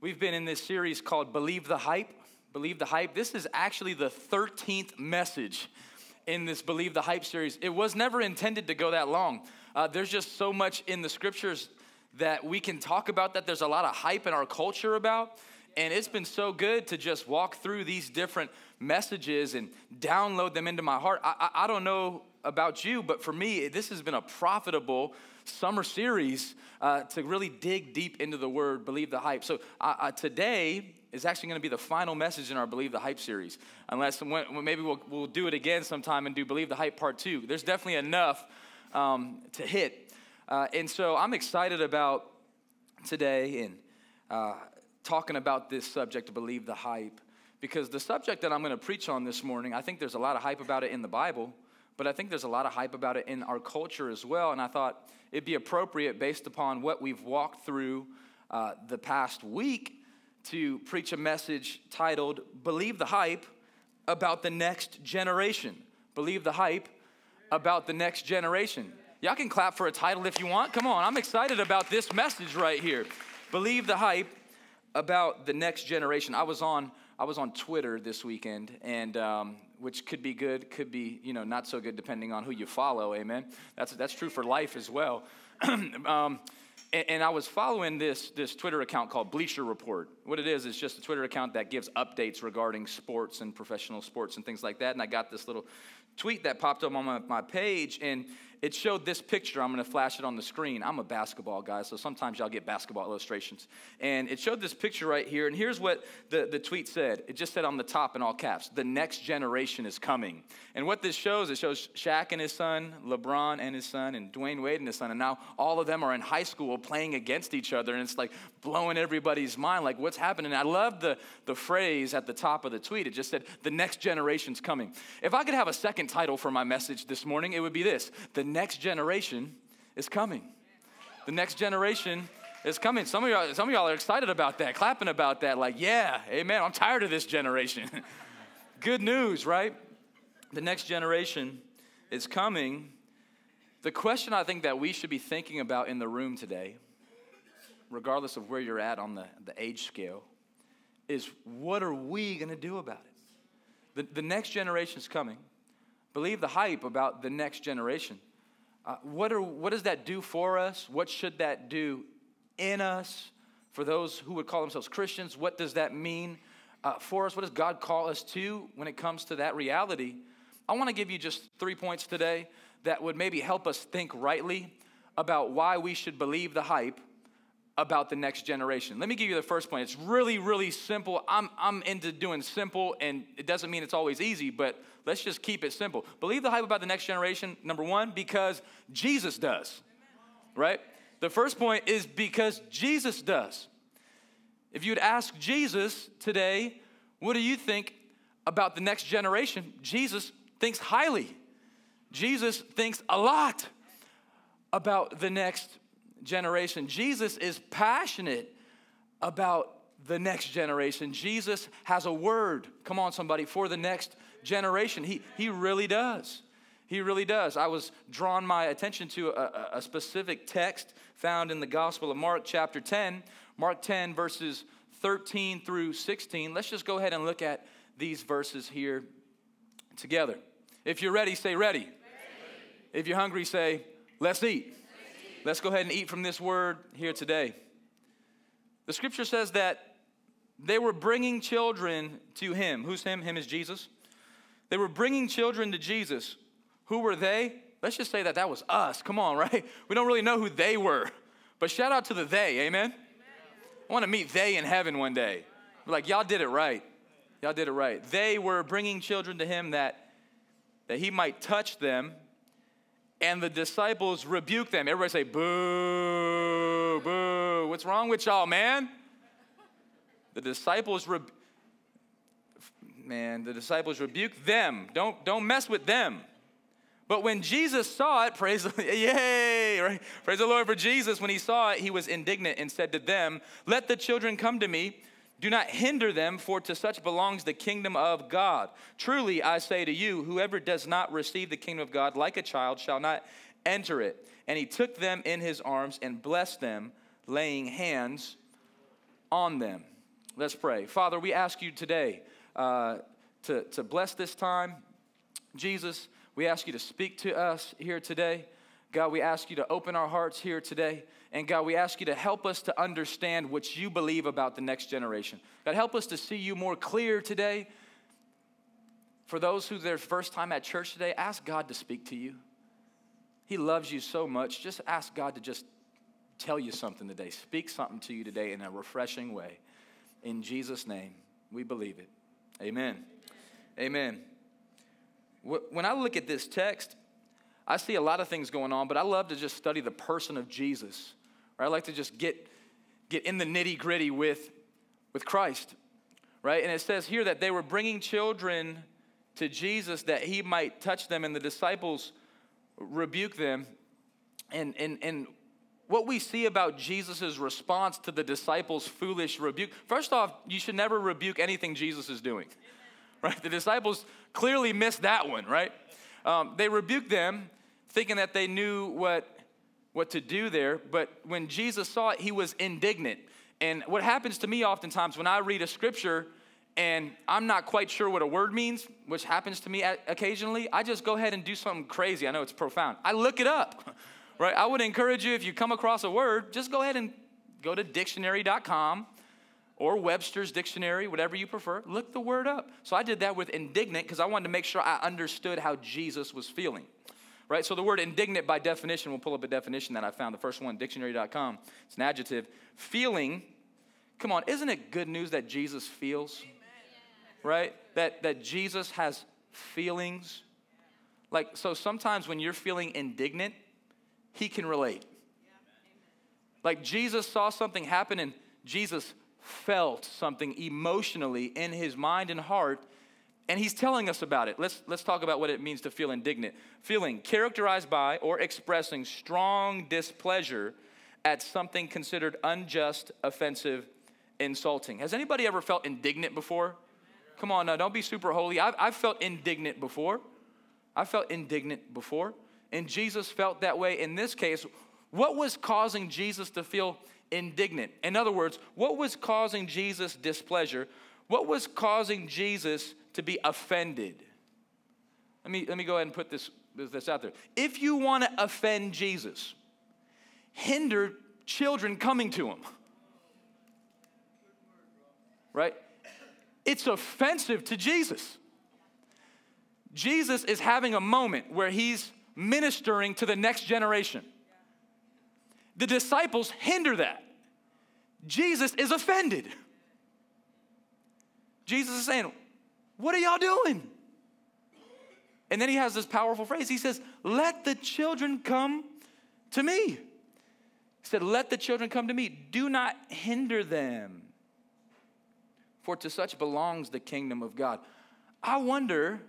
We've been in this series called Believe the Hype. Believe the Hype. This is actually the 13th message in this Believe the Hype series. It was never intended to go that long. Uh, there's just so much in the scriptures that we can talk about that there's a lot of hype in our culture about. And it's been so good to just walk through these different messages and download them into my heart. I, I, I don't know about you, but for me, this has been a profitable summer series uh, to really dig deep into the word, believe the hype. So uh, uh, today is actually going to be the final message in our Believe the Hype series. Unless maybe we'll, we'll do it again sometime and do Believe the Hype part two. There's definitely enough um, to hit. Uh, and so I'm excited about today and uh, talking about this subject Believe the Hype because the subject that I'm going to preach on this morning, I think there's a lot of hype about it in the Bible but I think there's a lot of hype about it in our culture as well. And I thought it'd be appropriate, based upon what we've walked through uh, the past week, to preach a message titled Believe the Hype about the next generation. Believe the hype about the next generation. Y'all can clap for a title if you want. Come on, I'm excited about this message right here. Believe the hype about the next generation. I was on I was on Twitter this weekend, and um, which could be good, could be you know not so good depending on who you follow. Amen. That's that's true for life as well. um, and, I was following this this Twitter account called Bleacher Report. What it is is just a Twitter account that gives updates regarding sports and professional sports and things like that. And I got this little tweet that popped up on my, my page, and it showed this picture. I'm going to flash it on the screen. I'm a basketball guy, so sometimes y'all get basketball illustrations. And it showed this picture right here. And here's what the, the tweet said it just said on the top in all caps the next generation is coming. And what this shows, it shows Shaq and his son, LeBron and his son, and Dwyane Wade and his son. And now all of them are in high school playing against each other. And it's like blowing everybody's mind, like what's happening. I love the, the phrase at the top of the tweet. It just said, the next generation's coming. If I could have a second title for my message this morning, it would be this The next generation is coming. The next generation is coming. Some of y'all, some of y'all are excited about that, clapping about that, like, yeah, amen. I'm tired of this generation. Good news, right? The next generation is coming. The question I think that we should be thinking about in the room today, regardless of where you're at on the, the age scale, is what are we going to do about it? The, the next generation is coming. Believe the hype about the next generation. Uh, what, are, what does that do for us? What should that do in us? For those who would call themselves Christians, what does that mean uh, for us? What does God call us to when it comes to that reality? I want to give you just three points today that would maybe help us think rightly about why we should believe the hype about the next generation. Let me give you the first point. It's really, really simple. I'm, I'm into doing simple, and it doesn't mean it's always easy, but let's just keep it simple. Believe the hype about the next generation, number one, because Jesus does, right? The first point is because Jesus does. If you'd ask Jesus today, what do you think about the next generation? Jesus thinks highly. Jesus thinks a lot about the next generation. Jesus is passionate about the next generation. Jesus has a word, come on, somebody, for the next generation. He, he really does. He really does. I was drawn my attention to a, a specific text found in the Gospel of Mark, chapter 10, Mark 10, verses 13 through 16. Let's just go ahead and look at these verses here together. If you're ready, say ready. ready. If you're hungry, say, let's eat. Let's go ahead and eat from this word here today. The scripture says that they were bringing children to him. Who's him? Him is Jesus. They were bringing children to Jesus. Who were they? Let's just say that that was us. Come on, right? We don't really know who they were. But shout out to the they, amen? I want to meet they in heaven one day. Like, y'all did it right. Y'all did it right. They were bringing children to him that, that he might touch them and the disciples rebuked them. Everybody say, boo, boo. What's wrong with y'all, man? The disciples, re- man, the disciples rebuked them. Don't, don't mess with them. But when Jesus saw it, praise the yay, right? Praise the Lord for Jesus. When he saw it, he was indignant and said to them, Let the children come to me do not hinder them, for to such belongs the kingdom of God. Truly, I say to you, whoever does not receive the kingdom of God like a child shall not enter it. And he took them in his arms and blessed them, laying hands on them. Let's pray. Father, we ask you today uh, to, to bless this time. Jesus, we ask you to speak to us here today. God, we ask you to open our hearts here today. And God, we ask you to help us to understand what you believe about the next generation. God, help us to see you more clear today. For those who are their first time at church today, ask God to speak to you. He loves you so much. Just ask God to just tell you something today. Speak something to you today in a refreshing way. In Jesus' name, we believe it. Amen. Amen. When I look at this text, I see a lot of things going on, but I love to just study the person of Jesus. Right? I like to just get, get in the nitty gritty with, with Christ. Right? And it says here that they were bringing children to Jesus that he might touch them, and the disciples rebuke them. And, and, and what we see about Jesus' response to the disciples' foolish rebuke, first off, you should never rebuke anything Jesus is doing. Right? The disciples clearly missed that one, right? Um, they rebuked them thinking that they knew what, what to do there, but when Jesus saw it, he was indignant. And what happens to me oftentimes when I read a scripture and I'm not quite sure what a word means, which happens to me occasionally, I just go ahead and do something crazy. I know it's profound. I look it up. right? I would encourage you if you come across a word, just go ahead and go to dictionary.com or Webster's dictionary, whatever you prefer, look the word up. So I did that with indignant because I wanted to make sure I understood how Jesus was feeling. Right? So the word indignant by definition, we'll pull up a definition that I found, the first one, dictionary.com. It's an adjective. Feeling, come on, isn't it good news that Jesus feels? Amen. Right? That that Jesus has feelings. Like, so sometimes when you're feeling indignant, he can relate. Like Jesus saw something happen and Jesus felt something emotionally in his mind and heart and he's telling us about it. Let's, let's talk about what it means to feel indignant. Feeling characterized by or expressing strong displeasure at something considered unjust, offensive, insulting. Has anybody ever felt indignant before? Come on now, don't be super holy. I've, I've felt indignant before. I felt indignant before and Jesus felt that way in this case, what was causing Jesus to feel indignant? In other words, what was causing Jesus displeasure? What was causing Jesus to be offended? Let me, let me go ahead and put this, this out there. If you want to offend Jesus, hinder children coming to him. Right? It's offensive to Jesus. Jesus is having a moment where he's ministering to the next generation. The disciples hinder that. Jesus is offended. Jesus is saying, What are y'all doing? And then he has this powerful phrase. He says, Let the children come to me. He said, Let the children come to me. Do not hinder them, for to such belongs the kingdom of God. I wonder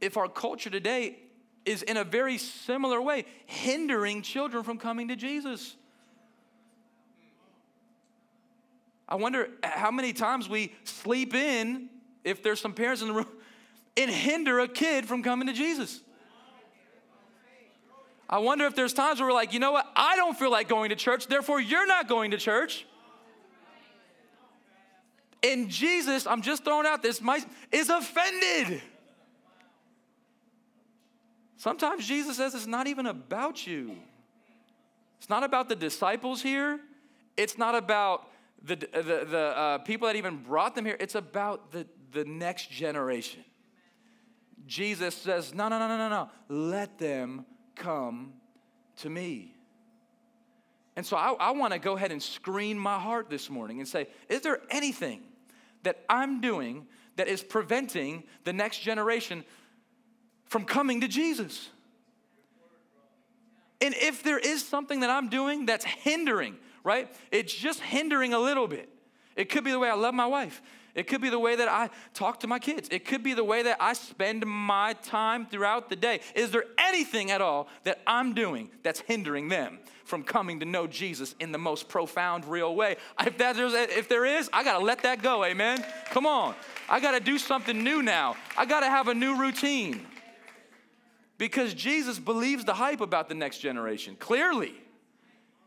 if our culture today is in a very similar way hindering children from coming to Jesus. I wonder how many times we sleep in, if there's some parents in the room, and hinder a kid from coming to Jesus. I wonder if there's times where we're like, you know what, I don't feel like going to church, therefore you're not going to church. And Jesus, I'm just throwing out this, is offended. Sometimes Jesus says it's not even about you. It's not about the disciples here. It's not about the, the, the uh, people that even brought them here. It's about the, the next generation. Jesus says, no, no, no, no, no, no. Let them come to me. And so I, I want to go ahead and screen my heart this morning and say, is there anything that I'm doing that is preventing the next generation from coming to Jesus. And if there is something that I'm doing that's hindering, right? It's just hindering a little bit. It could be the way I love my wife. It could be the way that I talk to my kids. It could be the way that I spend my time throughout the day. Is there anything at all that I'm doing that's hindering them from coming to know Jesus in the most profound, real way? If, that, if there is, I got to let that go, amen? Come on. I got to do something new now. I got to have a new routine. Because Jesus believes the hype about the next generation. Clearly,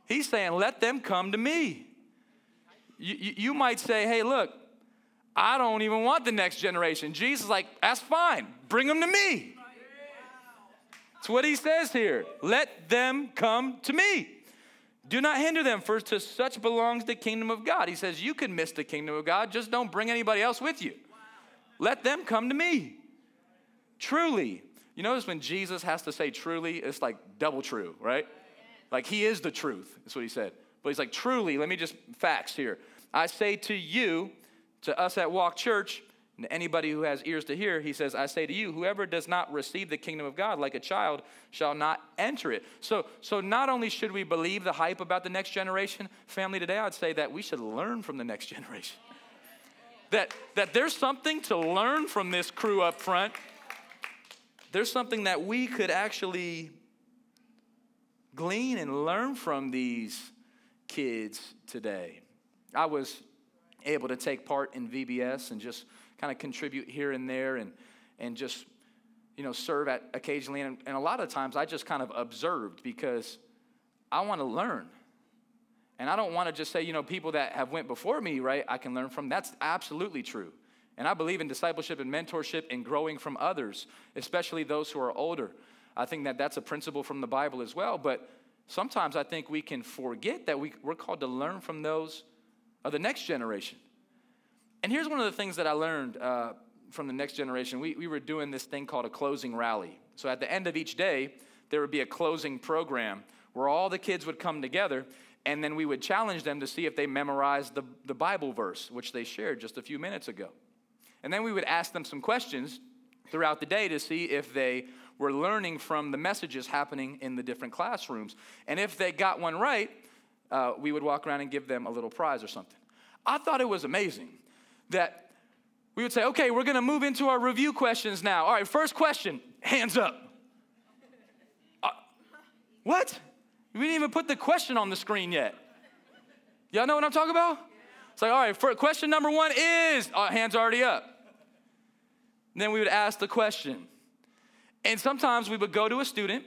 he's saying, let them come to me. you, you might say, hey, look, I don't even want the next generation. Jesus like, that's fine. Bring them to me. That's what he says here. Let them come to me. Do not hinder them, for to such belongs the kingdom of God. He says, You can miss the kingdom of God, just don't bring anybody else with you. Let them come to me. Truly. You notice when Jesus has to say truly, it's like double true, right? Like he is the truth, that's what he said. But he's like, truly, let me just facts here. I say to you, to us at Walk Church, and anybody who has ears to hear, he says, I say to you, whoever does not receive the kingdom of God like a child shall not enter it. So, so not only should we believe the hype about the next generation, family, today I'd say that we should learn from the next generation. That, that there's something to learn from this crew up front. There's something that we could actually glean and learn from these kids today. I was able to take part in VBS and just kind of contribute here and there and, and just, you know, serve at occasionally. And, and a lot of times I just kind of observed because I want to learn. And I don't want to just say, you know, people that have went before me, right, I can learn from. That's absolutely true. And I believe in discipleship and mentorship and growing from others, especially those who are older. I think that that's a principle from the Bible as well. But sometimes I think we can forget that we, we're called to learn from those of the next generation. And here's one of the things that I learned uh, from the next generation. We, we were doing this thing called a closing rally. So at the end of each day, there would be a closing program where all the kids would come together and then we would challenge them to see if they memorized the, the Bible verse, which they shared just a few minutes ago. And then we would ask them some questions throughout the day to see if they were learning from the messages happening in the different classrooms. And if they got one right, uh, we would walk around and give them a little prize or something. I thought it was amazing that we would say, okay, we're gonna move into our review questions now. All right, first question, hands up. Uh, what? We didn't even put the question on the screen yet. Y'all know what I'm talking about? It's like, all right, for question number one is, uh, hands already up. And then we would ask the question. And sometimes we would go to a student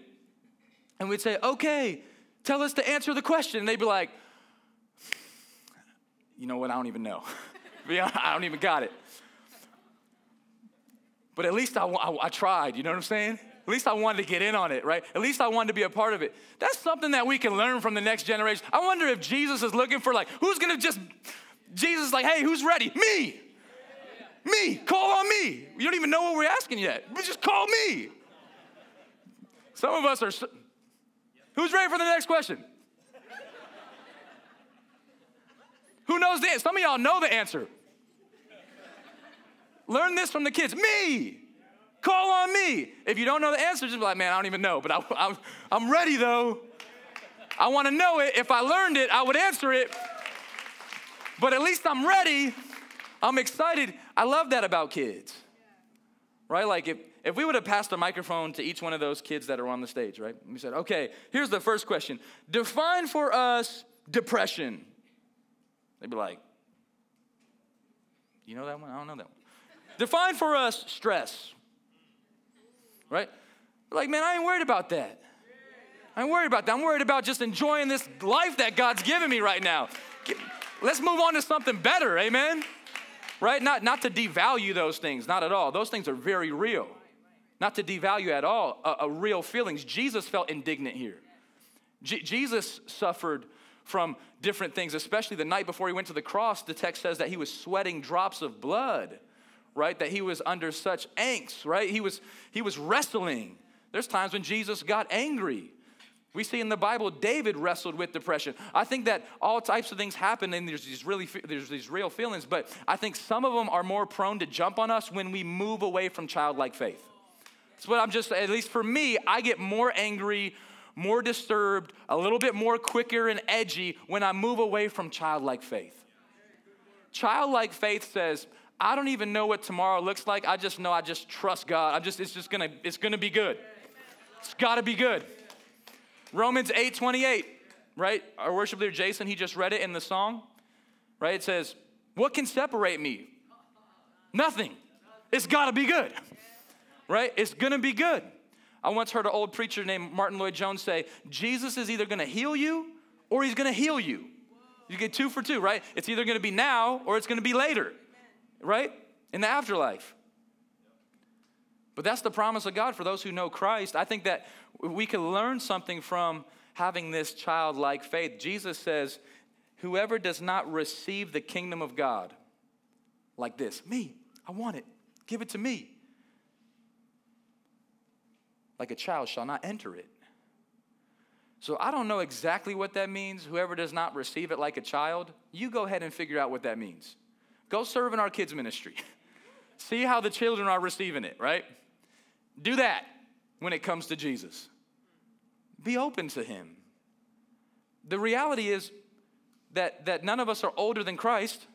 and we'd say, okay, tell us to answer the question. And they'd be like, you know what, I don't even know. I don't even got it. But at least I, I, I tried, you know what I'm saying? At least I wanted to get in on it, right? At least I wanted to be a part of it. That's something that we can learn from the next generation. I wonder if Jesus is looking for, like, who's gonna just, Jesus like, hey, who's ready? Me. Me. Call on me. You don't even know what we're asking yet. Just call me. Some of us are, who's ready for the next question? Who knows the answer? Some of y'all know the answer. Learn this from the kids. Me. Call on me. If you don't know the answer, just be like, man, I don't even know, but I, I'm, I'm ready though. I want to know it. If I learned it, I would answer it. But at least I'm ready. I'm excited. I love that about kids. Right? Like if, if we would have passed a microphone to each one of those kids that are on the stage, right? We said, okay, here's the first question Define for us depression. They'd be like, You know that one? I don't know that one. Define for us stress. Right? Like, man, I ain't worried about that. I ain't worried about that. I'm worried about just enjoying this life that God's given me right now. Let's move on to something better, amen? Right? Not, not to devalue those things, not at all. Those things are very real. Not to devalue at all a, a real feelings. Jesus felt indignant here. Jesus suffered from different things, especially the night before he went to the cross. The text says that he was sweating drops of blood, right? That he was under such angst, right? He was, he was wrestling. There's times when Jesus got angry. We see in the Bible, David wrestled with depression. I think that all types of things happen, and there's these really there's these real feelings. But I think some of them are more prone to jump on us when we move away from childlike faith. That's what I'm just. At least for me, I get more angry more disturbed, a little bit more quicker and edgy when I move away from childlike faith. Childlike faith says, I don't even know what tomorrow looks like. I just know I just trust God. I'm just, it's just gonna, it's gonna be good. It's gotta be good. Romans 8 28, right? Our worship leader Jason, he just read it in the song, right? It says, What can separate me? Nothing. It's gotta be good, right? It's gonna be good. I once heard an old preacher named Martyn Lloyd-Jones say, Jesus is either gonna heal you or he's gonna heal you. You get two for two, right? It's either to be now or it's to be later, right? In the afterlife. But that's the promise of God for those who know Christ. I think that we can learn something from having this childlike faith. Jesus says, Whoever does not receive the kingdom of God like this, me, I want it, give it to me, like a child shall not enter it. So I don't know exactly what that means. Whoever does not receive it like a child, you go ahead and figure out what that means. Go serve in our kids' ministry. See how the children are receiving it, right? Do that when it comes to Jesus. Be open to him. The reality is that, that none of us are older than Christ,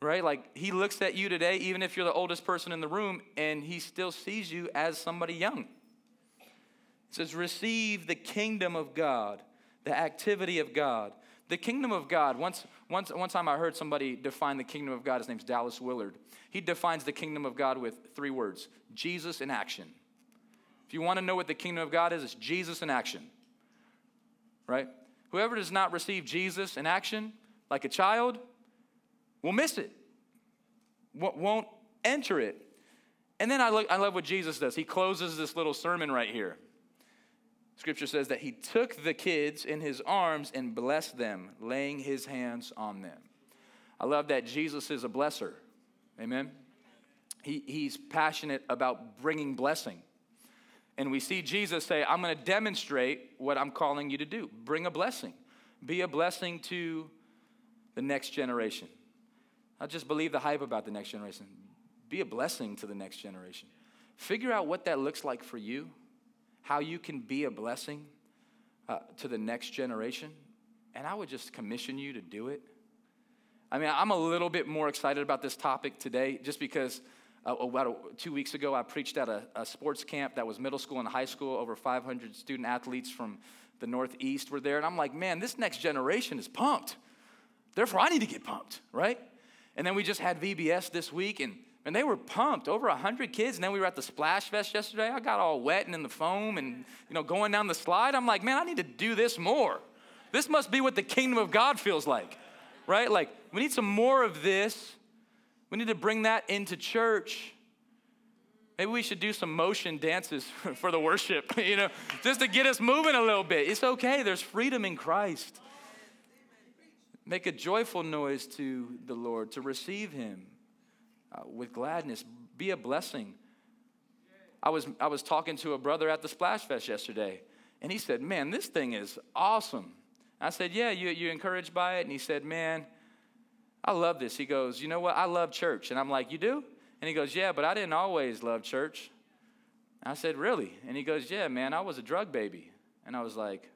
right? Like he looks at you today, even if you're the oldest person in the room, and he still sees you as somebody young. It says, receive the kingdom of God, the activity of God. The kingdom of God, once, once, one time I heard somebody define the kingdom of God. His name's Dallas Willard. He defines the kingdom of God with three words Jesus in action. If you want to know what the kingdom of God is, it's Jesus in action. Right? Whoever does not receive Jesus in action, like a child, will miss it, won't enter it. And then I, look, I love what Jesus does. He closes this little sermon right here. Scripture says that he took the kids in his arms and blessed them, laying his hands on them. I love that Jesus is a blesser. Amen. He, he's passionate about bringing blessing. And we see Jesus say, I'm going to demonstrate what I'm calling you to do. Bring a blessing. Be a blessing to the next generation. I just believe the hype about the next generation. Be a blessing to the next generation. Figure out what that looks like for you how you can be a blessing uh, to the next generation. And I would just commission you to do it. I mean, I'm a little bit more excited about this topic today just because uh, about two weeks ago I preached at a, a sports camp that was middle school and high school. Over 500 student athletes from the Northeast were there. And I'm like, man, this next generation is pumped. Therefore, I need to get pumped, right? And then we just had VBS this week, and and they were pumped, over 100 kids. And then we were at the Splash Fest yesterday. I got all wet and in the foam and, you know, going down the slide. I'm like, man, I need to do this more. This must be what the kingdom of God feels like, right? Like, we need some more of this. We need to bring that into church. Maybe we should do some motion dances for the worship, you know, just to get us moving a little bit. It's okay, there's freedom in Christ. Make a joyful noise to the Lord to receive Him uh, with gladness. Be a blessing. I was, I was talking to a brother at the Splash Fest yesterday, and he said, Man, this thing is awesome. I said, Yeah, you, you encouraged by it? And he said, Man, I love this. He goes, You know what? I love church. And I'm like, You do? And he goes, Yeah, but I didn't always love church. I said, Really? And he goes, Yeah, man, I was a drug baby. And I was like,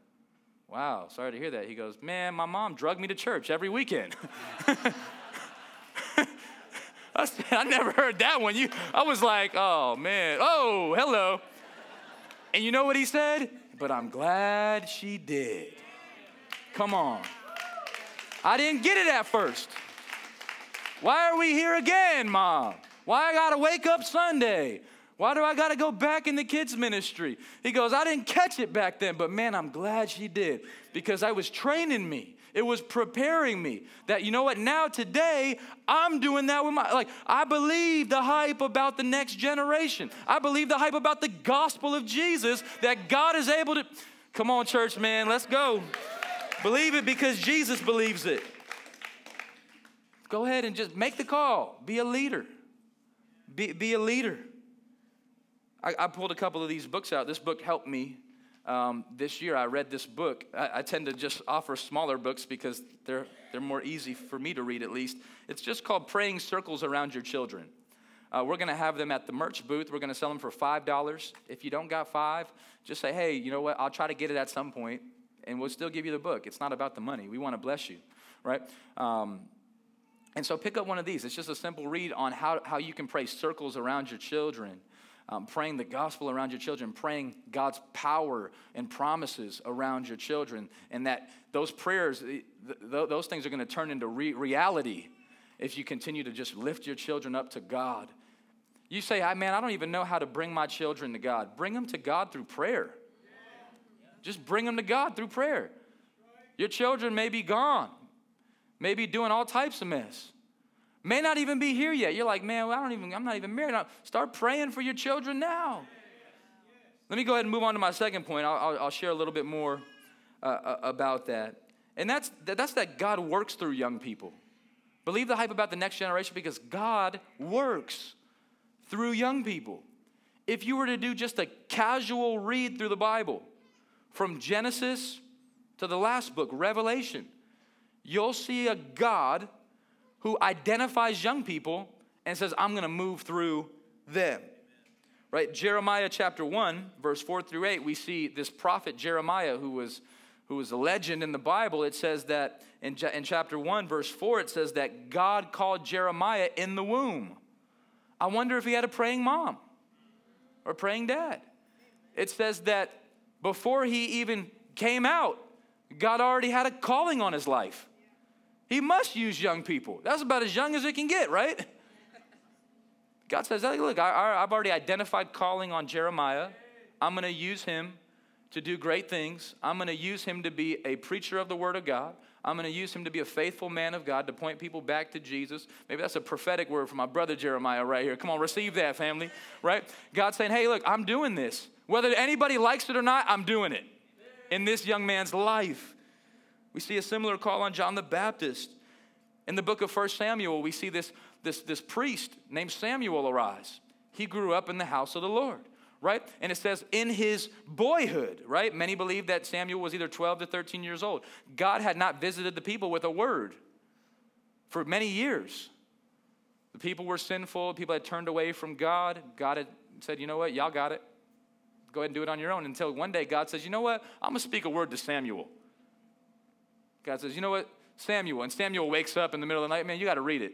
Wow, sorry to hear that. He goes, Man, my mom drugged me to church every weekend. I, I never heard that one. You, I was like, oh man, oh, hello. And you know what he said? But I'm glad she did. Come on. I didn't get it at first. Why are we here again, mom? Why I gotta wake up Sunday? Why do I gotta go back in the kids' ministry? He goes, I didn't catch it back then, but man, I'm glad she did because I was training me. It was preparing me that, you know what, now today, I'm doing that with my, like, I believe the hype about the next generation. I believe the hype about the gospel of Jesus that God is able to, come on, church, man, let's go. Believe it because Jesus believes it. Go ahead and just make the call. Be a leader. Be, be a leader. I, I pulled a couple of these books out. This book helped me um, this year I read this book. I, I, tend to just offer smaller books because they're, they're more easy for me to read at least. It's just called Praying Circles Around Your Children. Uh, we're going to have them at the merch booth. We're going to sell them for $5. If you don't got five, just say, hey, you know what? I'll try to get it at some point, and we'll still give you the book. It's not about the money. We want to bless you, right? Um, and so pick up one of these. It's just a simple read on how, how you can pray circles around your children um, praying the gospel around your children, praying God's power and promises around your children, and that those prayers, th- th- those things are going to turn into re- reality if you continue to just lift your children up to God. You say, I, man, I don't even know how to bring my children to God. Bring them to God through prayer. Just bring them to God through prayer. Your children may be gone. may be doing all types of mess. May not even be here yet. You're like, man, well, I don't even, I'm not even married. Start praying for your children now. Let me go ahead and move on to my second point. I'll, I'll, I'll share a little bit more uh, uh about that. And that's, that's that God works through young people. Believe the hype about the next generation because God works through young people. If you were to do just a casual read through the Bible, from Genesis to the last book, Revelation, you'll see a God who identifies young people and says, I'm going to move through them. Right? Jeremiah chapter 1, verse 4 through 8, we see this prophet Jeremiah who was who was a legend in the Bible. It says that in, in chapter 1, verse 4, it says that God called Jeremiah in the womb. I wonder if he had a praying mom or praying dad. It says that before he even came out, God already had a calling on his life. He must use young people. That's about as young as it can get, right? God says, hey, Look, I, have already identified calling on Jeremiah. I'm going to use him to do great things. I'm going to use him to be a preacher of the Word of God. I'm going to use him to be a faithful man of God to point people back to Jesus. Maybe that's a prophetic word for my brother Jeremiah right here. Come on, receive that, family, right? God's saying, hey, look, I'm doing this. Whether anybody likes it or not, I'm doing it in this young man's life. We see a similar call on John the Baptist. In the book of 1 Samuel, we see this, this, this priest named Samuel arise. He grew up in the house of the Lord, right? And it says in his boyhood, right? Many believe that Samuel was either 12 to 13 years old. God had not visited the people with a word for many years. The people were sinful, people had turned away from God. God had said, you know what, y'all got it. Go ahead and do it on your own. Until one day God says, you know what, I'm gonna speak a word to Samuel. God says, you know what? Samuel. And Samuel wakes up in the middle of the night. Man, you got to read it.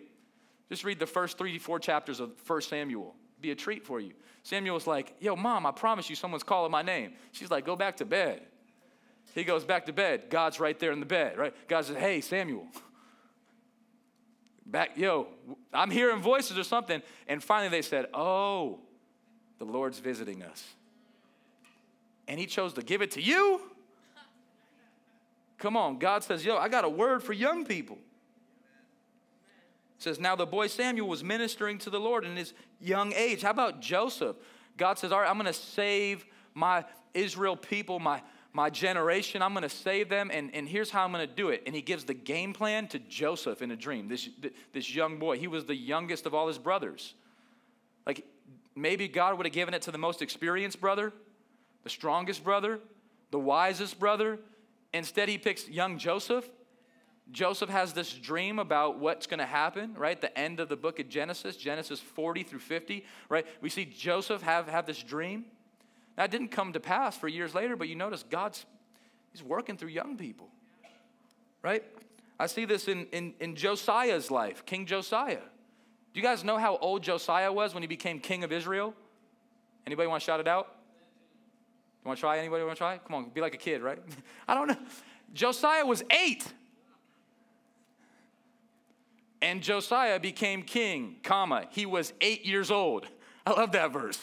Just read the first three, four chapters of 1 Samuel. Be a treat for you. Samuel's like, yo, mom, I promise you someone's calling my name. She's like, go back to bed. He goes back to bed. God's right there in the bed, right? God says, hey, Samuel. Back, yo, I'm hearing voices or something. And finally they said, oh, the Lord's visiting us. And he chose to give it to you? Come on, God says, Yo, I got a word for young people. It says, Now the boy Samuel was ministering to the Lord in his young age. How about Joseph? God says, All right, I'm going to save my Israel people, my, my generation. I'm going to save them, and, and here's how I'm going to do it. And he gives the game plan to Joseph in a dream, this, this young boy. He was the youngest of all his brothers. Like, maybe God would have given it to the most experienced brother, the strongest brother, the wisest brother, Instead, he picks young Joseph. Joseph has this dream about what's going to happen, right? The end of the book of Genesis, Genesis 40 through 50, right? We see Joseph have, have this dream. Now, it didn't come to pass for years later, but you notice God's, he's working through young people, right? I see this in, in, in Josiah's life, King Josiah. Do you guys know how old Josiah was when he became king of Israel? Anybody want to shout it out? You want to try? Anybody want to try? Come on, be like a kid, right? I don't know. Josiah was eight. And Josiah became king, comma, he was eight years old. I love that verse.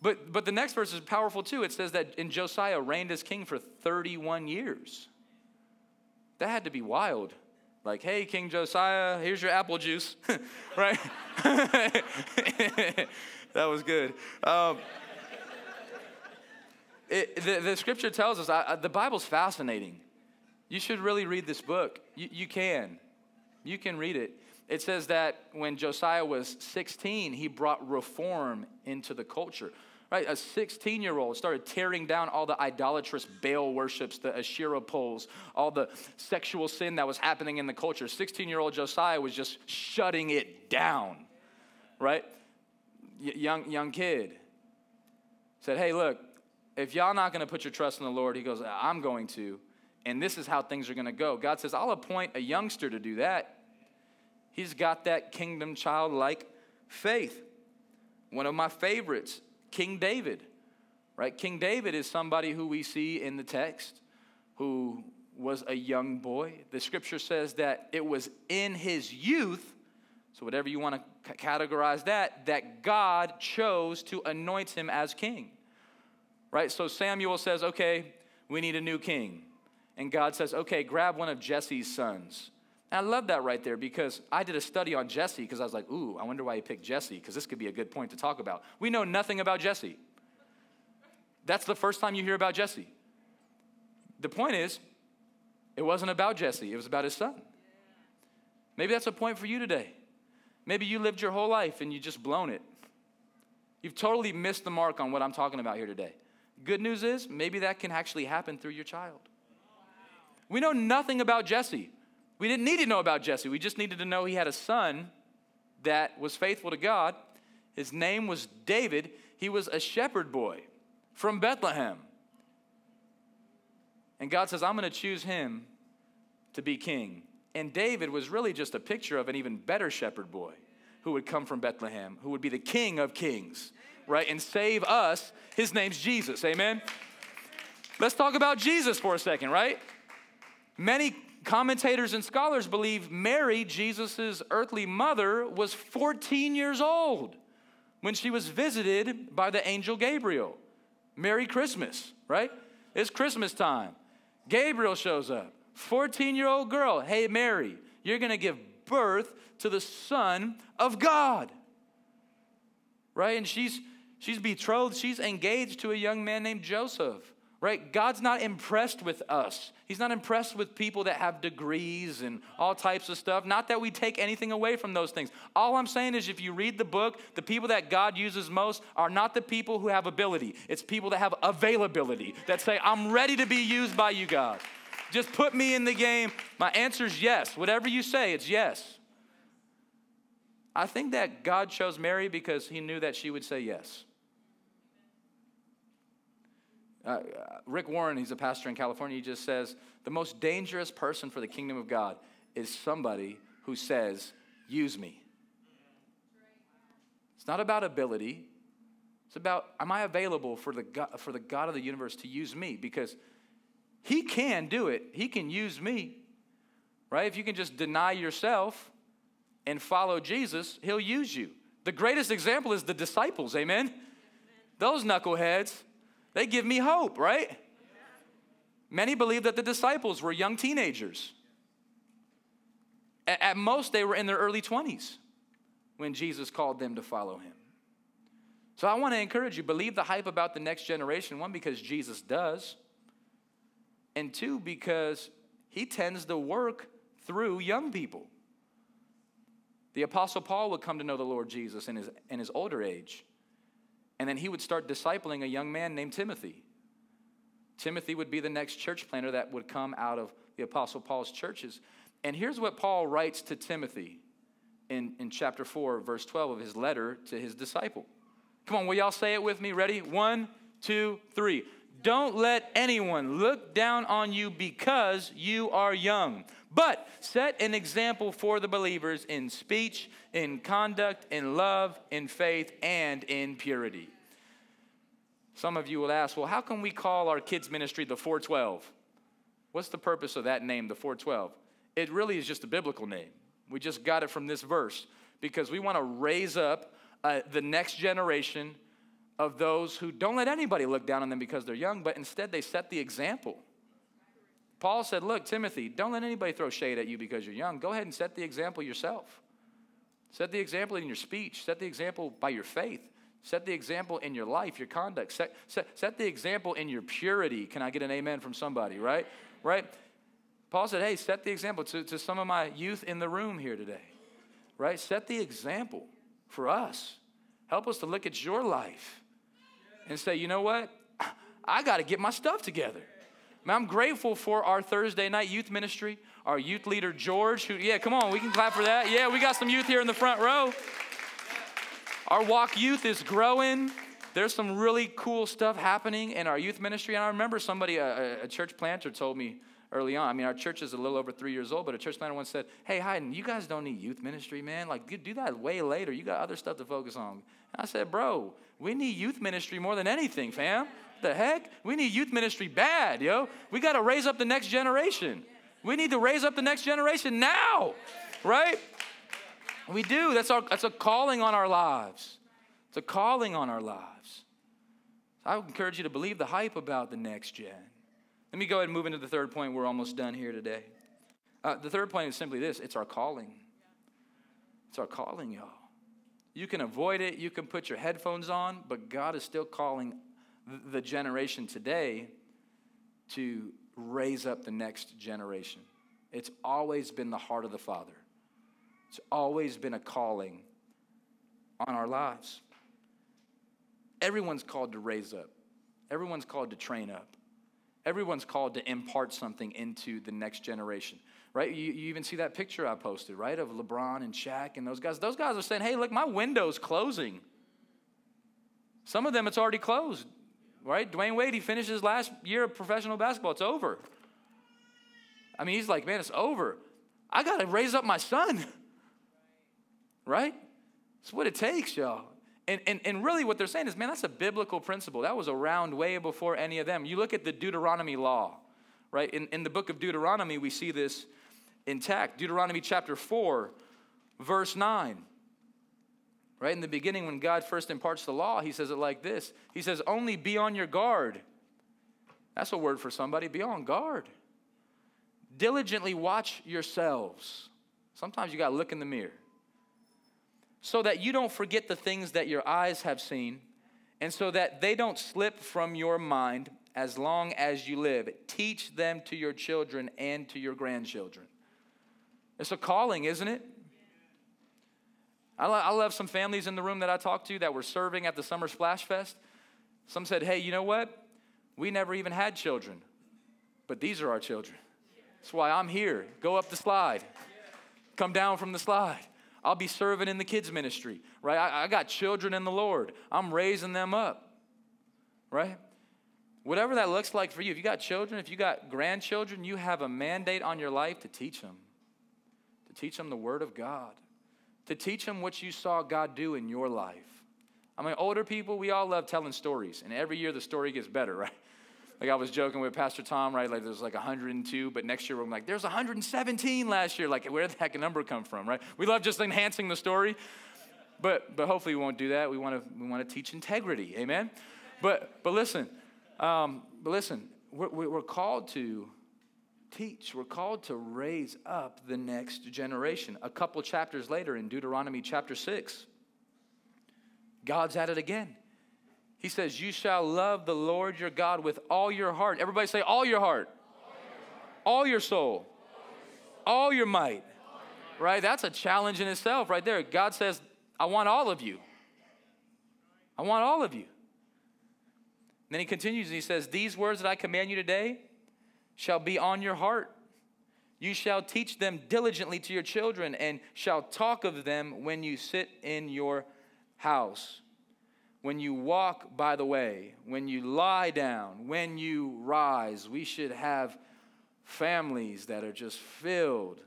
But, but the next verse is powerful too. It says that in Josiah reigned as king for 31 years. That had to be wild. Like, hey, King Josiah, here's your apple juice, right? that was good. Um, it, the, the, scripture tells us, I, the Bible's fascinating. You should really read this book. You, you can. You can read it. It says that when Josiah was 16, he brought reform into the culture. Right? A 16 year old started tearing down all the idolatrous Baal worships, the Asherah poles, all the sexual sin that was happening in the culture. 16 year old Josiah was just shutting it down. Right? Y- young, young kid said, Hey, look, if y'all not going to put your trust in the Lord, he goes, I'm going to. And this is how things are going to go. God says, I'll appoint a youngster to do that. He's got that kingdom childlike faith. One of my favorites, King David. Right? King David is somebody who we see in the text who was a young boy. The scripture says that it was in his youth, so whatever you want to categorize that, that God chose to anoint him as king right? So Samuel says, okay, we need a new king. and God says, okay, grab one of Jesse's sons. And I love that right there because I did a study on Jesse because I was like, ooh, I wonder why he picked Jesse because this could be a good point to talk about. We know nothing about Jesse. That's the first time you hear about Jesse. The point is, it wasn't about Jesse, it was about his son. Maybe that's a point for you today. Maybe you lived your whole life and you just blown it. You've totally missed the mark on what I'm talking about here today. Good news is, maybe that can actually happen through your child. We know nothing about Jesse. We didn't need to know about Jesse. We just needed to know he had a son that was faithful to God. His name was David. He was a shepherd boy from Bethlehem. And God says, I'm going to choose him to be king. And David was really just a picture of an even better shepherd boy who would come from Bethlehem, who would be the king of kings, right? And save us. His name's Jesus. Amen. Let's talk about Jesus for a second, right? Many commentators and scholars believe Mary, Jesus' earthly mother, was 14 years old when she was visited by the angel Gabriel. Merry Christmas, right? It's Christmas time. Gabriel shows up. 14 year old girl, hey, Mary, you're going to give birth to the Son of God. Right? And she's, she's betrothed, she's engaged to a young man named Joseph right? God's not impressed with us. He's not impressed with people that have degrees and all types of stuff. Not that we take anything away from those things. All I'm saying is if you read the book, the people that God uses most are not the people who have ability, it's people that have availability, that say, I'm ready to be used by you, God. Just put me in the game. My answer is yes. Whatever you say, it's yes. I think that God chose Mary because he knew that she would say yes. Uh, Rick Warren, he's a pastor in California, he just says the most dangerous person for the kingdom of God is somebody who says, Use me. It's not about ability. It's about, am I available for the, God, for the God of the universe to use me? Because He can do it, He can use me, right? If you can just deny yourself and follow Jesus, He'll use you. The greatest example is the disciples, amen? amen. Those knuckleheads they give me hope, right? Many believe that the disciples were young teenagers. At most, they were in their early 20s when Jesus called them to follow him. So I want to encourage you believe the hype about the next generation. One, because Jesus does, and two, because he tends to work through young people. The Apostle Paul would come to know the Lord Jesus in his, in his older age. And then he would start discipling a young man named Timothy. Timothy would be the next church planter that would come out of the Apostle Paul's churches. And here's what Paul writes to Timothy in, in chapter 4, verse 12 of his letter to his disciple. Come on, will y'all say it with me? Ready? One, two, three. Don't let anyone look down on you because you are young, but set an example for the believers in speech, in conduct, in love, in faith, and in purity. Some of you will ask, well, how can we call our kids' ministry the 412? What's the purpose of that name, the 412? It really is just a biblical name. We just got it from this verse because we want to raise up uh, the next generation of those who don't let anybody look down on them because they're young, but instead they set the example. Paul said, Look, Timothy, don't let anybody throw shade at you because you're young. Go ahead and set the example yourself. Set the example in your speech, set the example by your faith. Set the example in your life, your conduct. Set, set, set the example in your purity. Can I get an amen from somebody, right? Right? Paul said, hey, set the example to, to some of my youth in the room here today, right? Set the example for us. Help us to look at your life and say, you know what? I got to get my stuff together. Man, I'm grateful for our Thursday night youth ministry, our youth leader, George, who, yeah, come on, we can clap for that. Yeah, we got some youth here in the front row. Our walk youth is growing. There's some really cool stuff happening in our youth ministry. And I remember somebody, a, a church planter, told me early on. I mean, our church is a little over three years old, but a church planner once said, Hey, Hayden, you guys don't need youth ministry, man. Like, do that way later. You got other stuff to focus on. And I said, Bro, we need youth ministry more than anything, fam. The heck? We need youth ministry bad, yo. We got to raise up the next generation. We need to raise up the next generation now, right? We do. That's, our, that's a calling on our lives. It's a calling on our lives. I would encourage you to believe the hype about the next gen. Let me go ahead and move into the third point. We're almost done here today. Uh, the third point is simply this it's our calling. It's our calling, y'all. You can avoid it, you can put your headphones on, but God is still calling the generation today to raise up the next generation. It's always been the heart of the Father, it's always been a calling on our lives. Everyone's called to raise up, everyone's called to train up, everyone's called to impart something into the next generation. Right? You, you even see that picture I posted, right, of LeBron and Shaq and those guys. Those guys are saying, hey, look, my window's closing. Some of them, it's already closed right? Dwyane Wade, he finished his last year of professional basketball. It's over. I mean, he's like, man, it's over. I got to raise up my son, right? It's what it takes, y'all. And, and, and really, what they're saying is, man, that's a biblical principle. That was around way before any of them. You look at the Deuteronomy law, right? In, in the book of Deuteronomy, we see this intact. Deuteronomy chapter 4, verse 9. Right in the beginning, when God first imparts the law, he says it like this He says, Only be on your guard. That's a word for somebody. Be on guard. Diligently watch yourselves. Sometimes you got to look in the mirror. So that you don't forget the things that your eyes have seen, and so that they don't slip from your mind as long as you live. Teach them to your children and to your grandchildren. It's a calling, isn't it? I, lo- I love some families in the room that I talked to that were serving at the Summer Splash Fest. Some said, hey, you know what? We never even had children, but these are our children. That's why I'm here. Go up the slide, come down from the slide. I'll be serving in the kids' ministry, right? I, I got children in the Lord. I'm raising them up, right? Whatever that looks like for you, if you got children, if you got grandchildren, you have a mandate on your life to teach them, to teach them the Word of God to teach them what you saw God do in your life. I mean, older people, we all love telling stories, and every year the story gets better, right? Like I was joking with Pastor Tom, right? Like there's like 102, but next year we're like, there's 117 last year. Like, where the heck a number come from, right? We love just enhancing the story, but but hopefully we won't do that. We want to we want to teach integrity, amen. But but listen, um, but listen, we're, we're called to teach. We're called to raise up the next generation. A couple chapters later in Deuteronomy chapter 6, God's at it again. He says, You shall love the Lord your God with all your heart. Everybody say, All your heart, all your, soul, all your might. Right? That's a challenge in itself, right there. God says, I want all of you. I want all of you. And then he continues and he says, These words that I command you today, shall be on your heart. You shall teach them diligently to your children, and shall talk of them when you sit in your house, when you walk by the way, when you lie down, when you rise. We should have families that are just filled,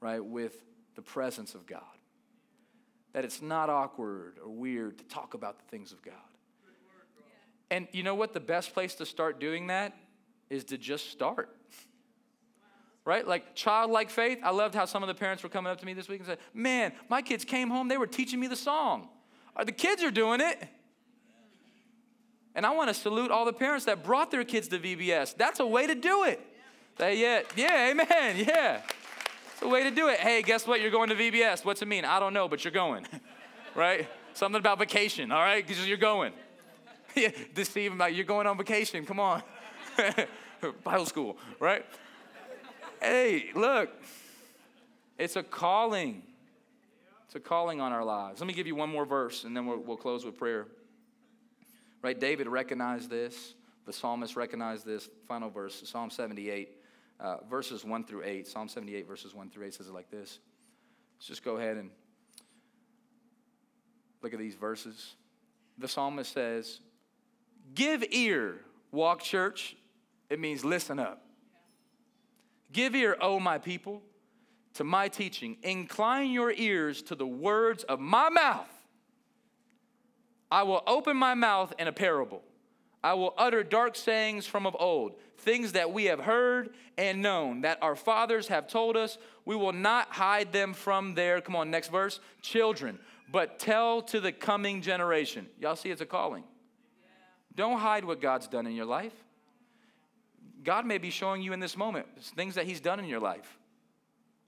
right, with the presence of God. That it's not awkward or weird to talk about the things of God. And you know what? The best place to start doing that is to just start. Right? Like childlike faith. I loved how some of the parents were coming up to me this week and said, Man, my kids came home, they were teaching me the song. The kids are doing it. And I want to salute all the parents that brought their kids to VBS. That's a way to do it. Say, yeah, yeah, amen, yeah. It's a way to do it. Hey, guess what? You're going to VBS. What's it mean? I don't know, but you're going, right? Something about vacation, all right? Because you're going. yeah, deceive them like you're going on vacation. Come on. Bible school, right? hey, look, it's a calling. It's a calling on our lives. Let me give you one more verse and then we'll, we'll close with prayer. Right? David recognized this. The psalmist recognized this. Final verse, Psalm 78, uh, verses 1 through 8. Psalm 78, verses 1 through 8 says it like this. Let's just go ahead and look at these verses. The psalmist says, Give ear, walk church, it means listen up. Give ear, O my people, to my teaching. Incline your ears to the words of my mouth. I will open my mouth in a parable. I will utter dark sayings from of old, things that we have heard and known, that our fathers have told us. We will not hide them from their, come on, next verse, children, but tell to the coming generation. Y'all see, it's a calling. Don't hide what God's done in your life God may be showing you in this moment things that He's done in your life.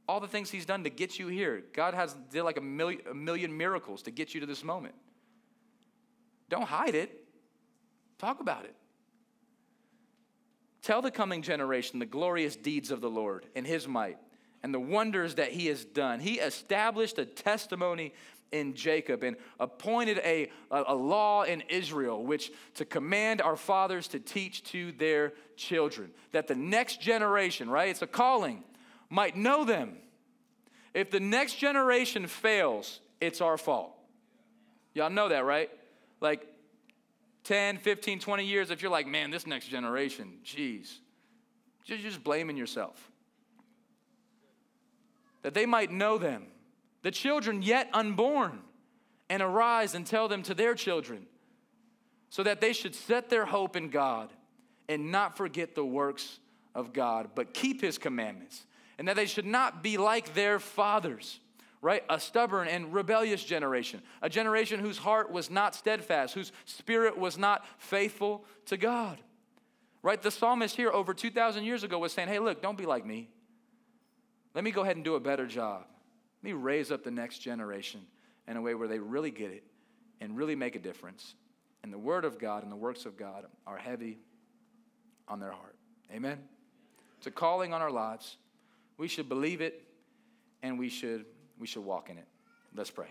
All the things He's done to get you here. God has did like a million, a million miracles to get you to this moment. Don't hide it. Talk about it. Tell the coming generation the glorious deeds of the Lord and His might and the wonders that He has done. He established a testimony in Jacob and appointed a, a, a, law in Israel, which to command our fathers to teach to their children, that the next generation, right, it's a calling, might know them. If the next generation fails, it's our fault. Y'all know that, right? Like 10, 15, 20 years, if you're like, man, this next generation, geez, you're just blaming yourself. That they might know them the children yet unborn, and arise and tell them to their children, so that they should set their hope in God and not forget the works of God, but keep his commandments, and that they should not be like their fathers, right? A stubborn and rebellious generation, a generation whose heart was not steadfast, whose spirit was not faithful to God. Right? The psalmist here over 2,000 years ago was saying, hey, look, don't be like me. Let me go ahead and do a better job. Let me raise up the next generation in a way where they really get it and really make a difference. And the Word of God and the works of God are heavy on their heart. Amen? It's a calling on our lives. We should believe it and we should, we should walk in it. Let's pray.